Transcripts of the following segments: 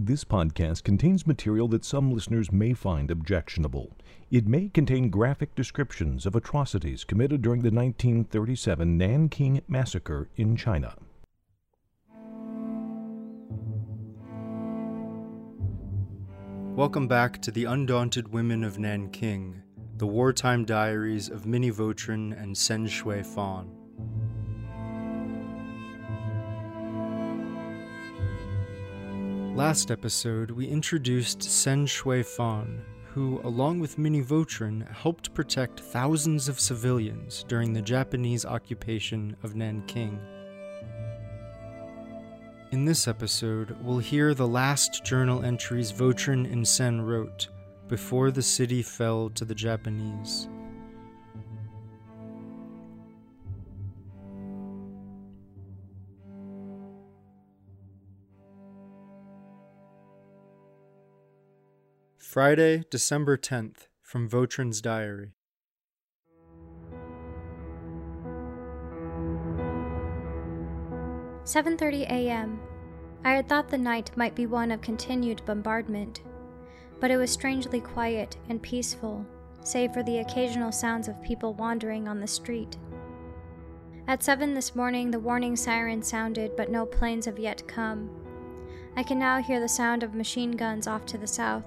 This podcast contains material that some listeners may find objectionable. It may contain graphic descriptions of atrocities committed during the 1937 Nanking Massacre in China. Welcome back to the Undaunted Women of Nanking, the wartime diaries of Minnie Vautrin and Sen Shui Fan. Last episode, we introduced Sen Shui Fan, who, along with Minnie Vautrin, helped protect thousands of civilians during the Japanese occupation of Nanking. In this episode, we'll hear the last journal entries Vautrin and Sen wrote before the city fell to the Japanese. Friday, December 10th, from Vautrin's diary. Seven thirty a.m. I had thought the night might be one of continued bombardment, but it was strangely quiet and peaceful, save for the occasional sounds of people wandering on the street. At seven this morning, the warning siren sounded, but no planes have yet come. I can now hear the sound of machine guns off to the south.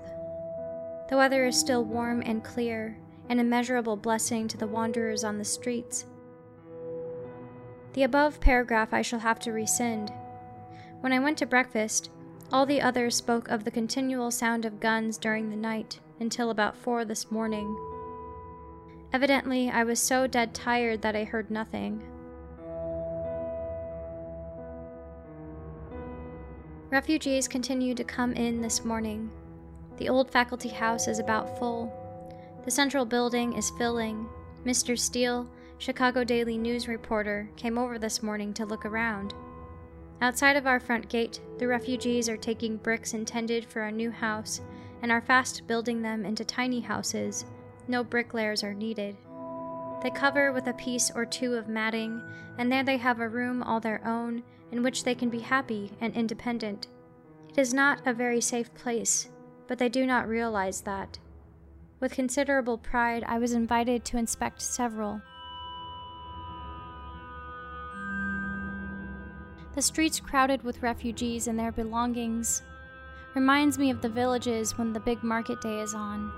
The weather is still warm and clear, an immeasurable blessing to the wanderers on the streets. The above paragraph I shall have to rescind. When I went to breakfast, all the others spoke of the continual sound of guns during the night until about four this morning. Evidently, I was so dead tired that I heard nothing. Refugees continue to come in this morning. The old faculty house is about full. The central building is filling. Mr. Steele, Chicago Daily News reporter, came over this morning to look around. Outside of our front gate, the refugees are taking bricks intended for a new house and are fast building them into tiny houses. No bricklayers are needed. They cover with a piece or two of matting, and there they have a room all their own in which they can be happy and independent. It is not a very safe place, but they do not realize that. With considerable pride, I was invited to inspect several. The streets crowded with refugees and their belongings reminds me of the villages when the big market day is on.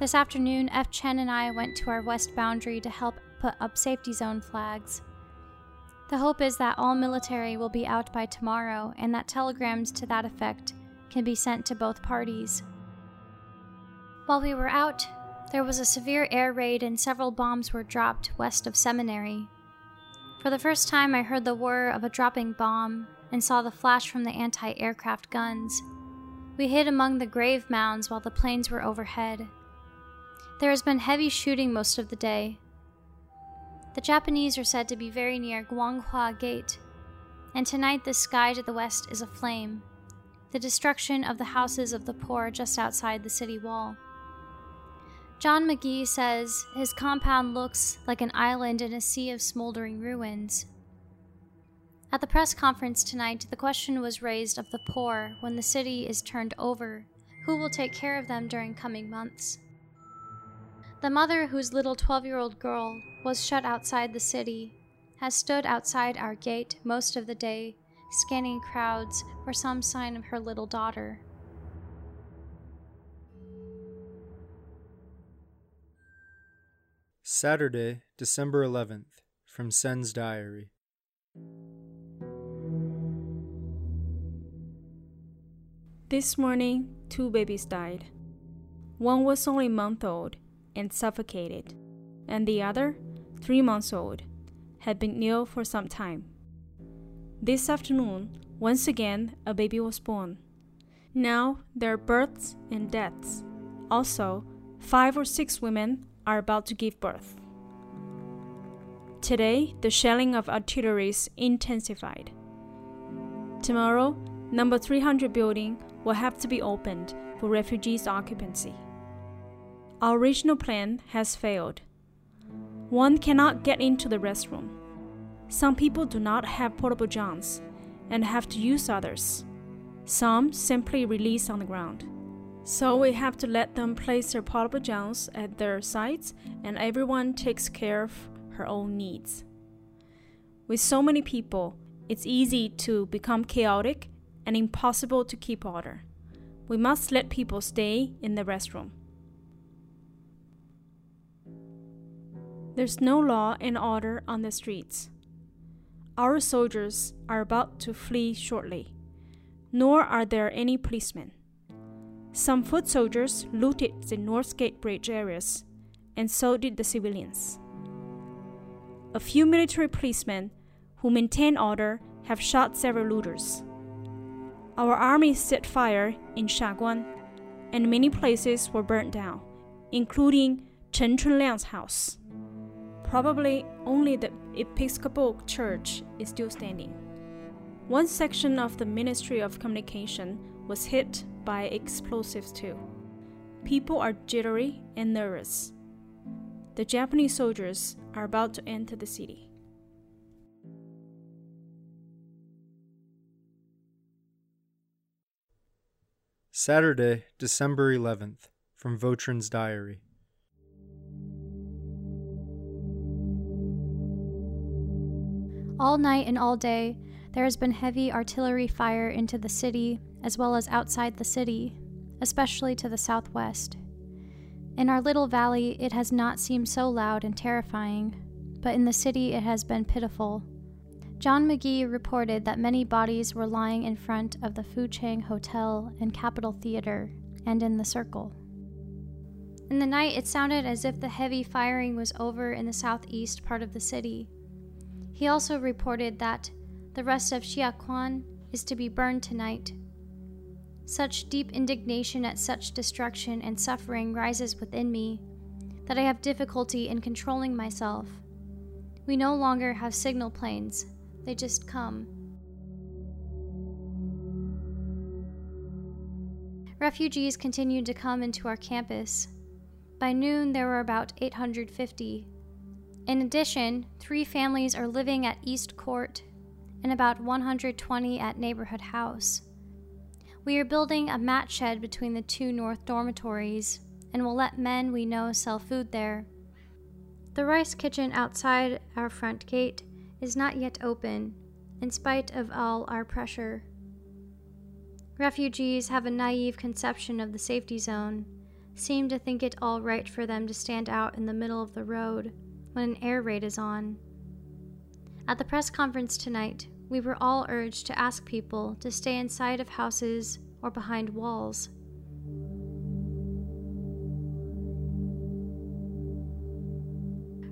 This afternoon, F. Chen and I went to our west boundary to help put up safety zone flags. The hope is that all military will be out by tomorrow and that telegrams to that effect can be sent to both parties. While we were out, there was a severe air raid and several bombs were dropped west of Seminary. For the first time, I heard the whir of a dropping bomb and saw the flash from the anti aircraft guns. We hid among the grave mounds while the planes were overhead. There has been heavy shooting most of the day. The Japanese are said to be very near Guanghua Gate, and tonight the sky to the west is aflame the destruction of the houses of the poor just outside the city wall. John Magee says his compound looks like an island in a sea of smoldering ruins. At the press conference tonight, the question was raised of the poor when the city is turned over who will take care of them during coming months? The mother whose little 12 year old girl was shut outside the city has stood outside our gate most of the day scanning crowds for some sign of her little daughter. Saturday, December 11th, from Sen's Diary. This morning, two babies died. One was only a month old and suffocated, and the other, three months old, had been ill for some time. This afternoon, once again, a baby was born. Now there are births and deaths. Also, five or six women are about to give birth. Today, the shelling of artillery is intensified. Tomorrow, number 300 building will have to be opened for refugees' occupancy. Our original plan has failed. One cannot get into the restroom. Some people do not have portable johns and have to use others. Some simply release on the ground. So we have to let them place their portable johns at their sites and everyone takes care of her own needs. With so many people, it's easy to become chaotic and impossible to keep order. We must let people stay in the restroom. There's no law and order on the streets. Our soldiers are about to flee shortly, nor are there any policemen. Some foot soldiers looted the Northgate Bridge areas, and so did the civilians. A few military policemen who maintain order have shot several looters. Our army set fire in Xiaguan, and many places were burnt down, including Chen Chunliang's house. Probably only the Episcopal Church is still standing. One section of the Ministry of Communication was hit by explosives too. People are jittery and nervous. The Japanese soldiers are about to enter the city. Saturday, December 11th, from Vautrin's diary. All night and all day, there has been heavy artillery fire into the city as well as outside the city, especially to the southwest. In our little valley, it has not seemed so loud and terrifying, but in the city, it has been pitiful. John Magee reported that many bodies were lying in front of the Fuchang Hotel and Capitol Theater and in the circle. In the night, it sounded as if the heavy firing was over in the southeast part of the city. He also reported that the rest of Xiaguan is to be burned tonight. Such deep indignation at such destruction and suffering rises within me that I have difficulty in controlling myself. We no longer have signal planes, they just come. Refugees continued to come into our campus. By noon, there were about 850. In addition, three families are living at East Court and about 120 at Neighborhood House. We are building a mat shed between the two north dormitories and will let men we know sell food there. The rice kitchen outside our front gate is not yet open, in spite of all our pressure. Refugees have a naive conception of the safety zone, seem to think it all right for them to stand out in the middle of the road when an air raid is on. At the press conference tonight, we were all urged to ask people to stay inside of houses or behind walls.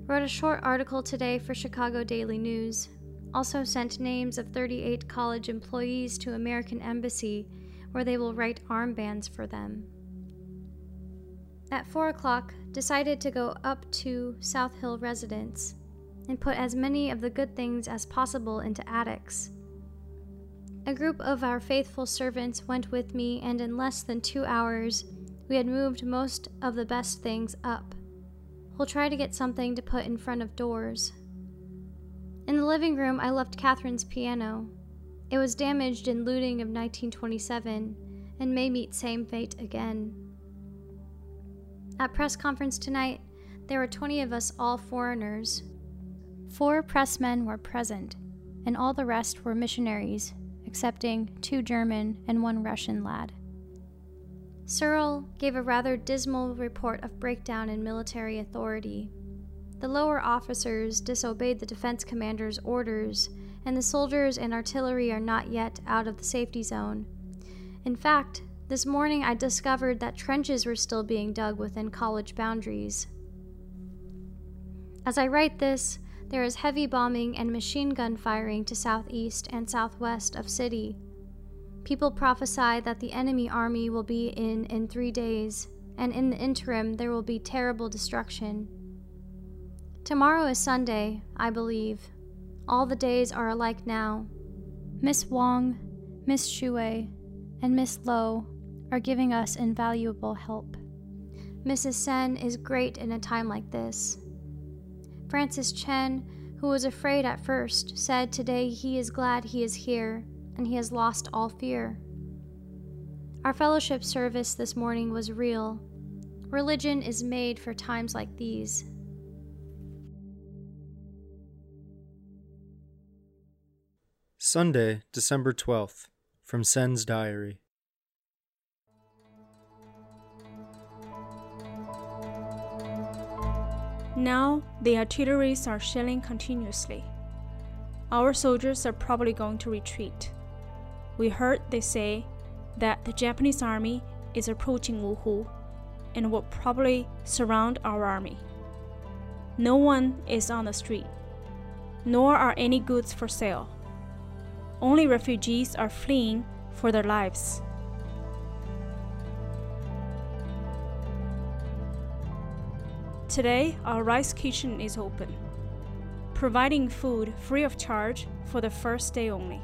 Wrote a short article today for Chicago Daily News. Also sent names of 38 college employees to American Embassy where they will write armbands for them. At 4 o'clock, decided to go up to South Hill Residence and put as many of the good things as possible into attics. A group of our faithful servants went with me, and in less than two hours, we had moved most of the best things up. We'll try to get something to put in front of doors. In the living room, I left Catherine's piano. It was damaged in looting of 1927 and may meet same fate again. At press conference tonight, there were 20 of us all foreigners. Four pressmen were present, and all the rest were missionaries, excepting two German and one Russian lad. Searle gave a rather dismal report of breakdown in military authority. The lower officers disobeyed the defense commander's orders, and the soldiers and artillery are not yet out of the safety zone. In fact, this morning I discovered that trenches were still being dug within college boundaries. As I write this, there is heavy bombing and machine gun firing to southeast and southwest of city. People prophesy that the enemy army will be in in three days, and in the interim there will be terrible destruction. Tomorrow is Sunday, I believe. All the days are alike now. Miss Wong, Miss Shui, and Miss Lowe are giving us invaluable help. Mrs. Sen is great in a time like this. Francis Chen, who was afraid at first, said today he is glad he is here and he has lost all fear. Our fellowship service this morning was real. Religion is made for times like these. Sunday, December 12th, from Sen's Diary. Now the artilleries are shelling continuously. Our soldiers are probably going to retreat. We heard they say that the Japanese army is approaching Wuhu and will probably surround our army. No one is on the street, nor are any goods for sale. Only refugees are fleeing for their lives. Today, our rice kitchen is open, providing food free of charge for the first day only.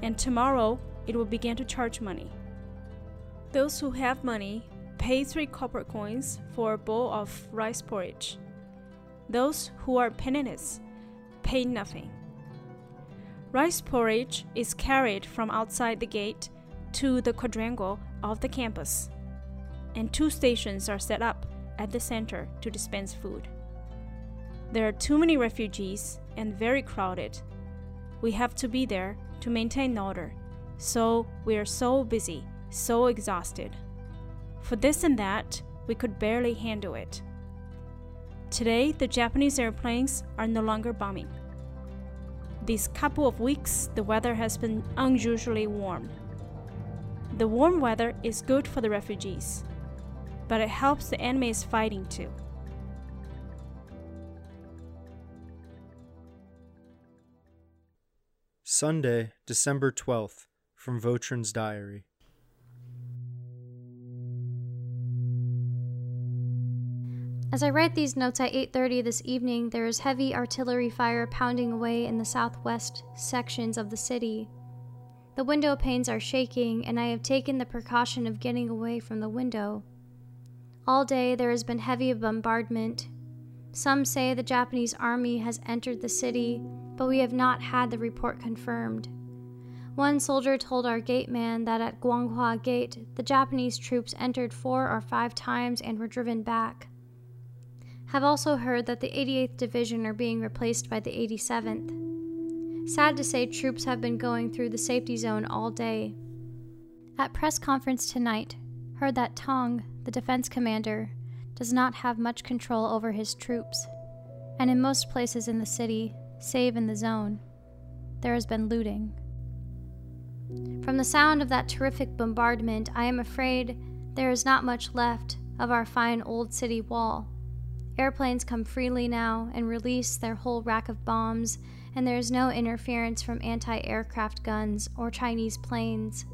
And tomorrow, it will begin to charge money. Those who have money pay three copper coins for a bowl of rice porridge. Those who are penniless pay nothing. Rice porridge is carried from outside the gate to the quadrangle of the campus, and two stations are set up at the center to dispense food. There are too many refugees and very crowded. We have to be there to maintain order, so we are so busy, so exhausted. For this and that, we could barely handle it. Today, the Japanese airplanes are no longer bombing. These couple of weeks, the weather has been unusually warm. The warm weather is good for the refugees, but it helps the enemies fighting too. Sunday, December 12th, from Vautrin's Diary. As I write these notes at 8:30 this evening, there is heavy artillery fire pounding away in the southwest sections of the city. The window panes are shaking, and I have taken the precaution of getting away from the window. All day there has been heavy bombardment. Some say the Japanese army has entered the city, but we have not had the report confirmed. One soldier told our gate man that at Guanghua Gate, the Japanese troops entered four or five times and were driven back. Have also heard that the 88th Division are being replaced by the 87th. Sad to say, troops have been going through the safety zone all day. At press conference tonight, heard that Tong, the defense commander, does not have much control over his troops, and in most places in the city, save in the zone, there has been looting. From the sound of that terrific bombardment, I am afraid there is not much left of our fine old city wall. Airplanes come freely now and release their whole rack of bombs, and there is no interference from anti aircraft guns or Chinese planes.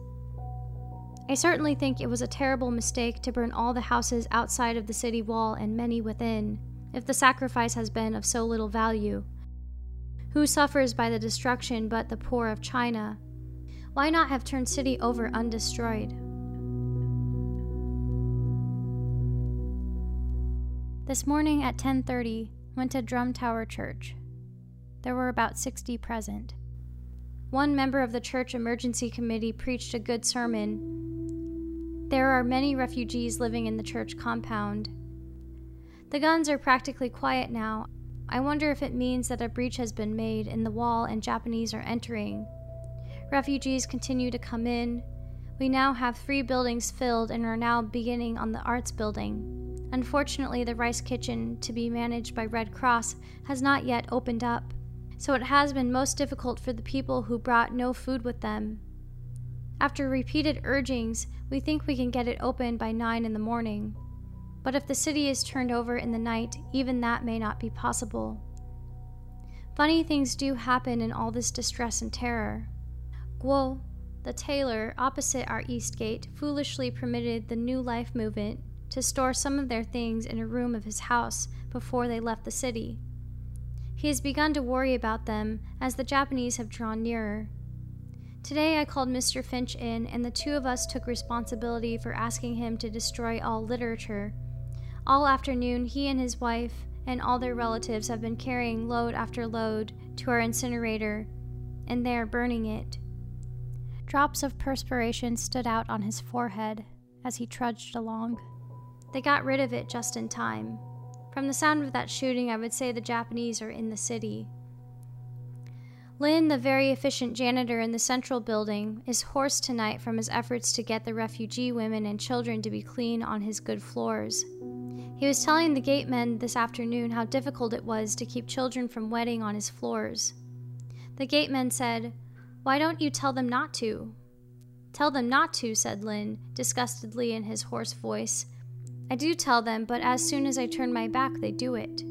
I certainly think it was a terrible mistake to burn all the houses outside of the city wall and many within, if the sacrifice has been of so little value. Who suffers by the destruction but the poor of China? Why not have turned city over undestroyed? This morning at 10:30, went to Drum Tower Church. There were about 60 present. One member of the church emergency committee preached a good sermon. There are many refugees living in the church compound. The guns are practically quiet now. I wonder if it means that a breach has been made in the wall and Japanese are entering. Refugees continue to come in. We now have three buildings filled and are now beginning on the arts building. Unfortunately, the rice kitchen, to be managed by Red Cross, has not yet opened up, so it has been most difficult for the people who brought no food with them. After repeated urgings, we think we can get it open by 9 in the morning. But if the city is turned over in the night, even that may not be possible. Funny things do happen in all this distress and terror. Guo, the tailor opposite our east gate, foolishly permitted the New Life movement to store some of their things in a room of his house before they left the city. He has begun to worry about them as the Japanese have drawn nearer. Today I called Mr. Finch in, and the two of us took responsibility for asking him to destroy all literature. All afternoon, he and his wife and all their relatives have been carrying load after load to our incinerator, and they are burning it. Drops of perspiration stood out on his forehead as he trudged along. They got rid of it just in time. From the sound of that shooting, I would say the Japanese are in the city. Lin, the very efficient janitor in the central building, is hoarse tonight from his efforts to get the refugee women and children to be clean on his good floors. He was telling the gatemen this afternoon how difficult it was to keep children from wetting on his floors. The gatemen said, Why don't you tell them not to? Tell them not to, said Lin, disgustedly in his hoarse voice. I do tell them, but as soon as I turn my back, they do it.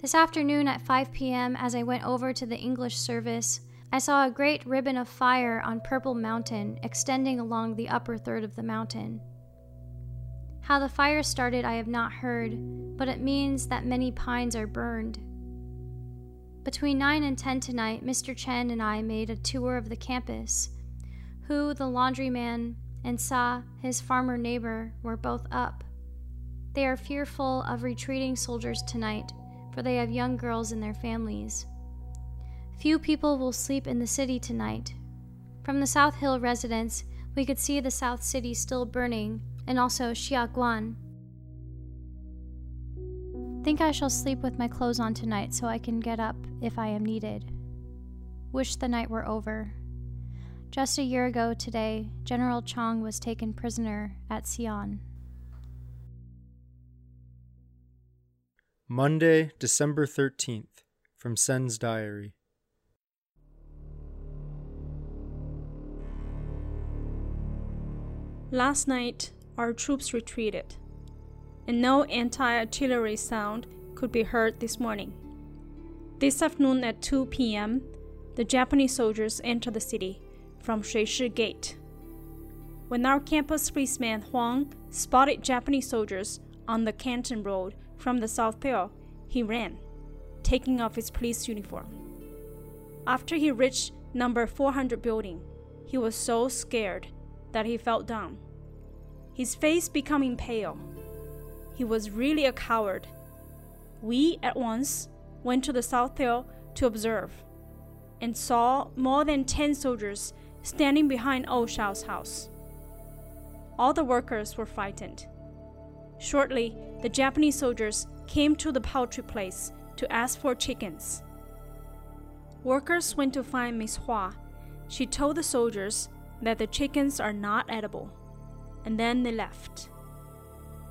This afternoon at 5 p.m., as I went over to the English service, I saw a great ribbon of fire on Purple Mountain extending along the upper third of the mountain. How the fire started, I have not heard, but it means that many pines are burned. Between 9 and 10 tonight, Mr. Chen and I made a tour of the campus. Hu, the laundryman, and Sa, his farmer neighbor, were both up. They are fearful of retreating soldiers tonight, for they have young girls in their families. Few people will sleep in the city tonight. From the South Hill residence, we could see the South City still burning, and also Xiaguan. Think I shall sleep with my clothes on tonight so I can get up if I am needed. Wish the night were over. Just a year ago today, General Chong was taken prisoner at Xi'an. Monday, December 13th, from Sen's Diary. Last night, our troops retreated, and no anti artillery sound could be heard this morning. This afternoon at 2 p.m., the Japanese soldiers entered the city from Shuixi Gate. When our campus policeman Huang spotted Japanese soldiers on the Canton Road from the South Hill, he ran, taking off his police uniform. After he reached number 400 building, he was so scared that he fell down, his face becoming pale. He was really a coward. We at once went to the South Hill to observe and saw more than 10 soldiers standing behind Old Shao's house. All the workers were frightened. Shortly, the Japanese soldiers came to the poultry place to ask for chickens. Workers went to find Miss Hua. She told the soldiers that the chickens are not edible, and then they left.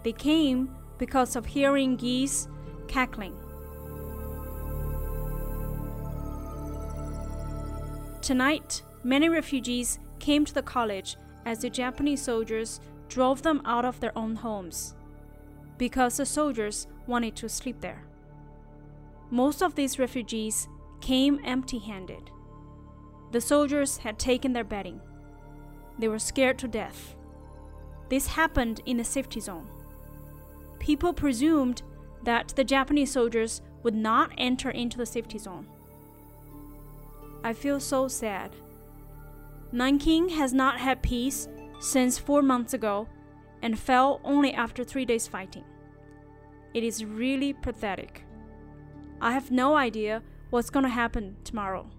They came because of hearing geese cackling. Tonight, many refugees came to the college as the Japanese soldiers drove them out of their own homes because the soldiers wanted to sleep there. Most of these refugees came empty handed. The soldiers had taken their bedding. They were scared to death. This happened in the safety zone. People presumed that the Japanese soldiers would not enter into the safety zone. I feel so sad. Nanking has not had peace since four months ago and fell only after three days fighting. It is really pathetic. I have no idea what's going to happen tomorrow.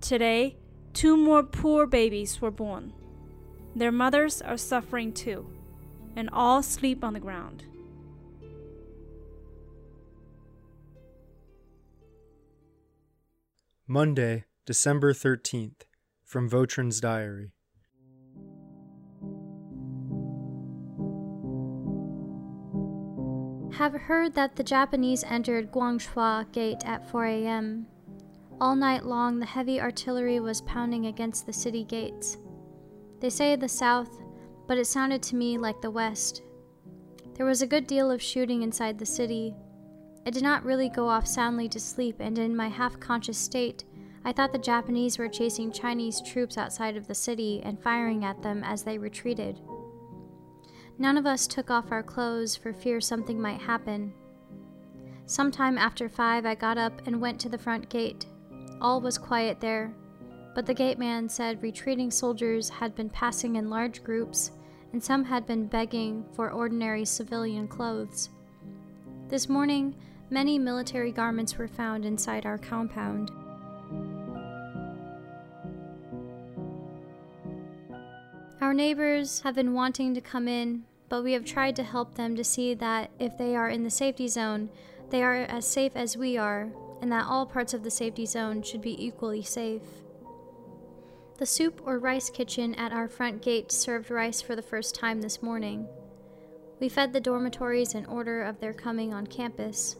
Today, two more poor babies were born. Their mothers are suffering too, and all sleep on the ground. Monday, December 13th, from Vautrin's Diary. Have heard that the Japanese entered Guanghua Gate at 4 a.m. All night long, the heavy artillery was pounding against the city gates. They say the south, but it sounded to me like the west. There was a good deal of shooting inside the city. I did not really go off soundly to sleep, and in my half conscious state, I thought the Japanese were chasing Chinese troops outside of the city and firing at them as they retreated. None of us took off our clothes for fear something might happen. Sometime after five, I got up and went to the front gate. All was quiet there, but the gateman said retreating soldiers had been passing in large groups, and some had been begging for ordinary civilian clothes. This morning, many military garments were found inside our compound. Our neighbors have been wanting to come in, but we have tried to help them to see that if they are in the safety zone, they are as safe as we are, and that all parts of the safety zone should be equally safe. The soup or rice kitchen at our front gate served rice for the first time this morning. We fed the dormitories in order of their coming on campus.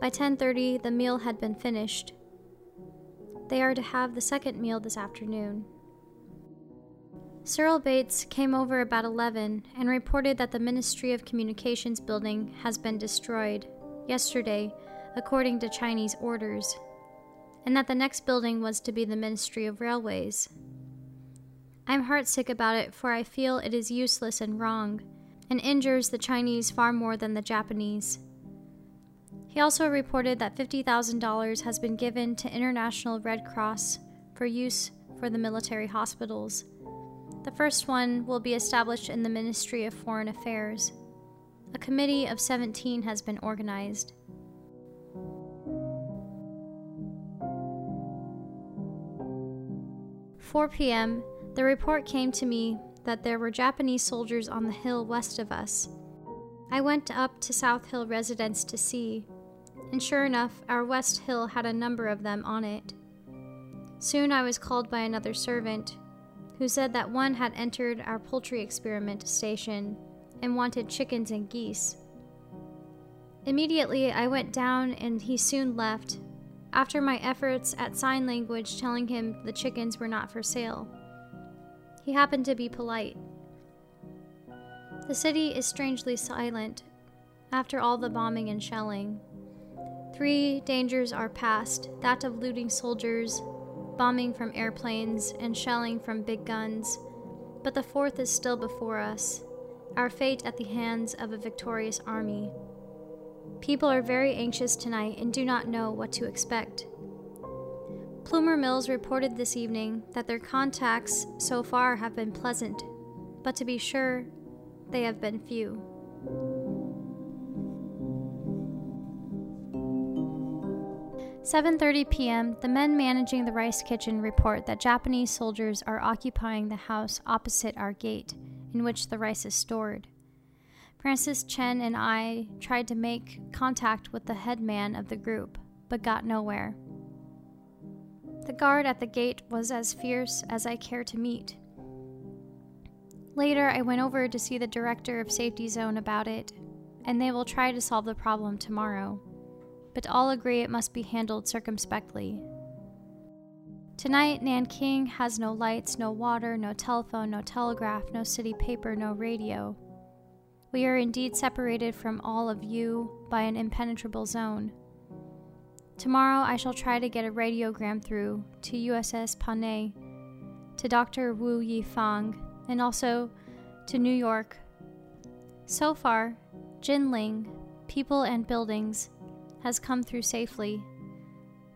By 10:30, the meal had been finished. They are to have the second meal this afternoon. Searle Bates came over about 11 and reported that the Ministry of Communications building has been destroyed yesterday according to Chinese orders and that the next building was to be the Ministry of Railways. I'm heartsick about it, for I feel it is useless and wrong, and injures the Chinese far more than the Japanese. He also reported that $50,000 has been given to International Red Cross for use for the military hospitals. The first one will be established in the Ministry of Foreign Affairs. A committee of 17 has been organized. 4 p.m., the report came to me that there were Japanese soldiers on the hill west of us. I went up to South Hill residence to see, and sure enough, our West Hill had a number of them on it. Soon I was called by another servant, who said that one had entered our poultry experiment station and wanted chickens and geese. Immediately, I went down and he soon left, after my efforts at sign language telling him the chickens were not for sale. He happened to be polite. The city is strangely silent after all the bombing and shelling. Three dangers are past that of looting soldiers, bombing from airplanes, and shelling from big guns. But the fourth is still before us our fate at the hands of a victorious army. People are very anxious tonight and do not know what to expect. Plumer Mills reported this evening that their contacts so far have been pleasant, but to be sure, they have been few. Seven thirty p.m. The men managing the rice kitchen report that Japanese soldiers are occupying the house opposite our gate, in which the rice is stored. Francis Chen and I tried to make contact with the headman of the group, but got nowhere. The guard at the gate was as fierce as I care to meet. Later, I went over to see the director of Safety Zone about it, and they will try to solve the problem tomorrow, but all agree it must be handled circumspectly. Tonight, Nanking has no lights, no water, no telephone, no telegraph, no city paper, no radio. We are indeed separated from all of you by an impenetrable zone. Tomorrow I shall try to get a radiogram through to USS Panay, to Dr. Wu Yifang, and also to New York. So far, Jinling, people and buildings, has come through safely,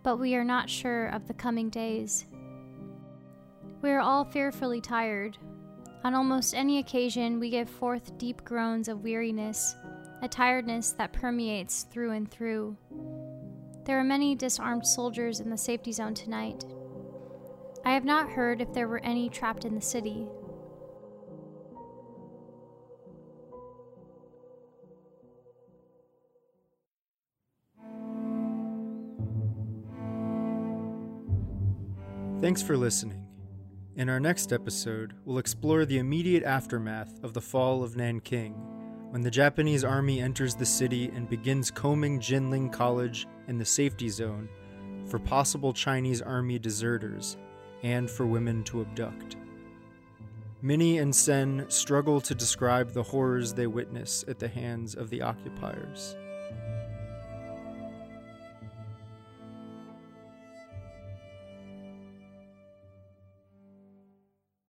but we are not sure of the coming days. We are all fearfully tired, on almost any occasion, we give forth deep groans of weariness, a tiredness that permeates through and through. There are many disarmed soldiers in the safety zone tonight. I have not heard if there were any trapped in the city. Thanks for listening. In our next episode, we'll explore the immediate aftermath of the fall of Nanking, when the Japanese army enters the city and begins combing Jinling College and the safety zone for possible Chinese army deserters and for women to abduct. Minnie and Sen struggle to describe the horrors they witness at the hands of the occupiers.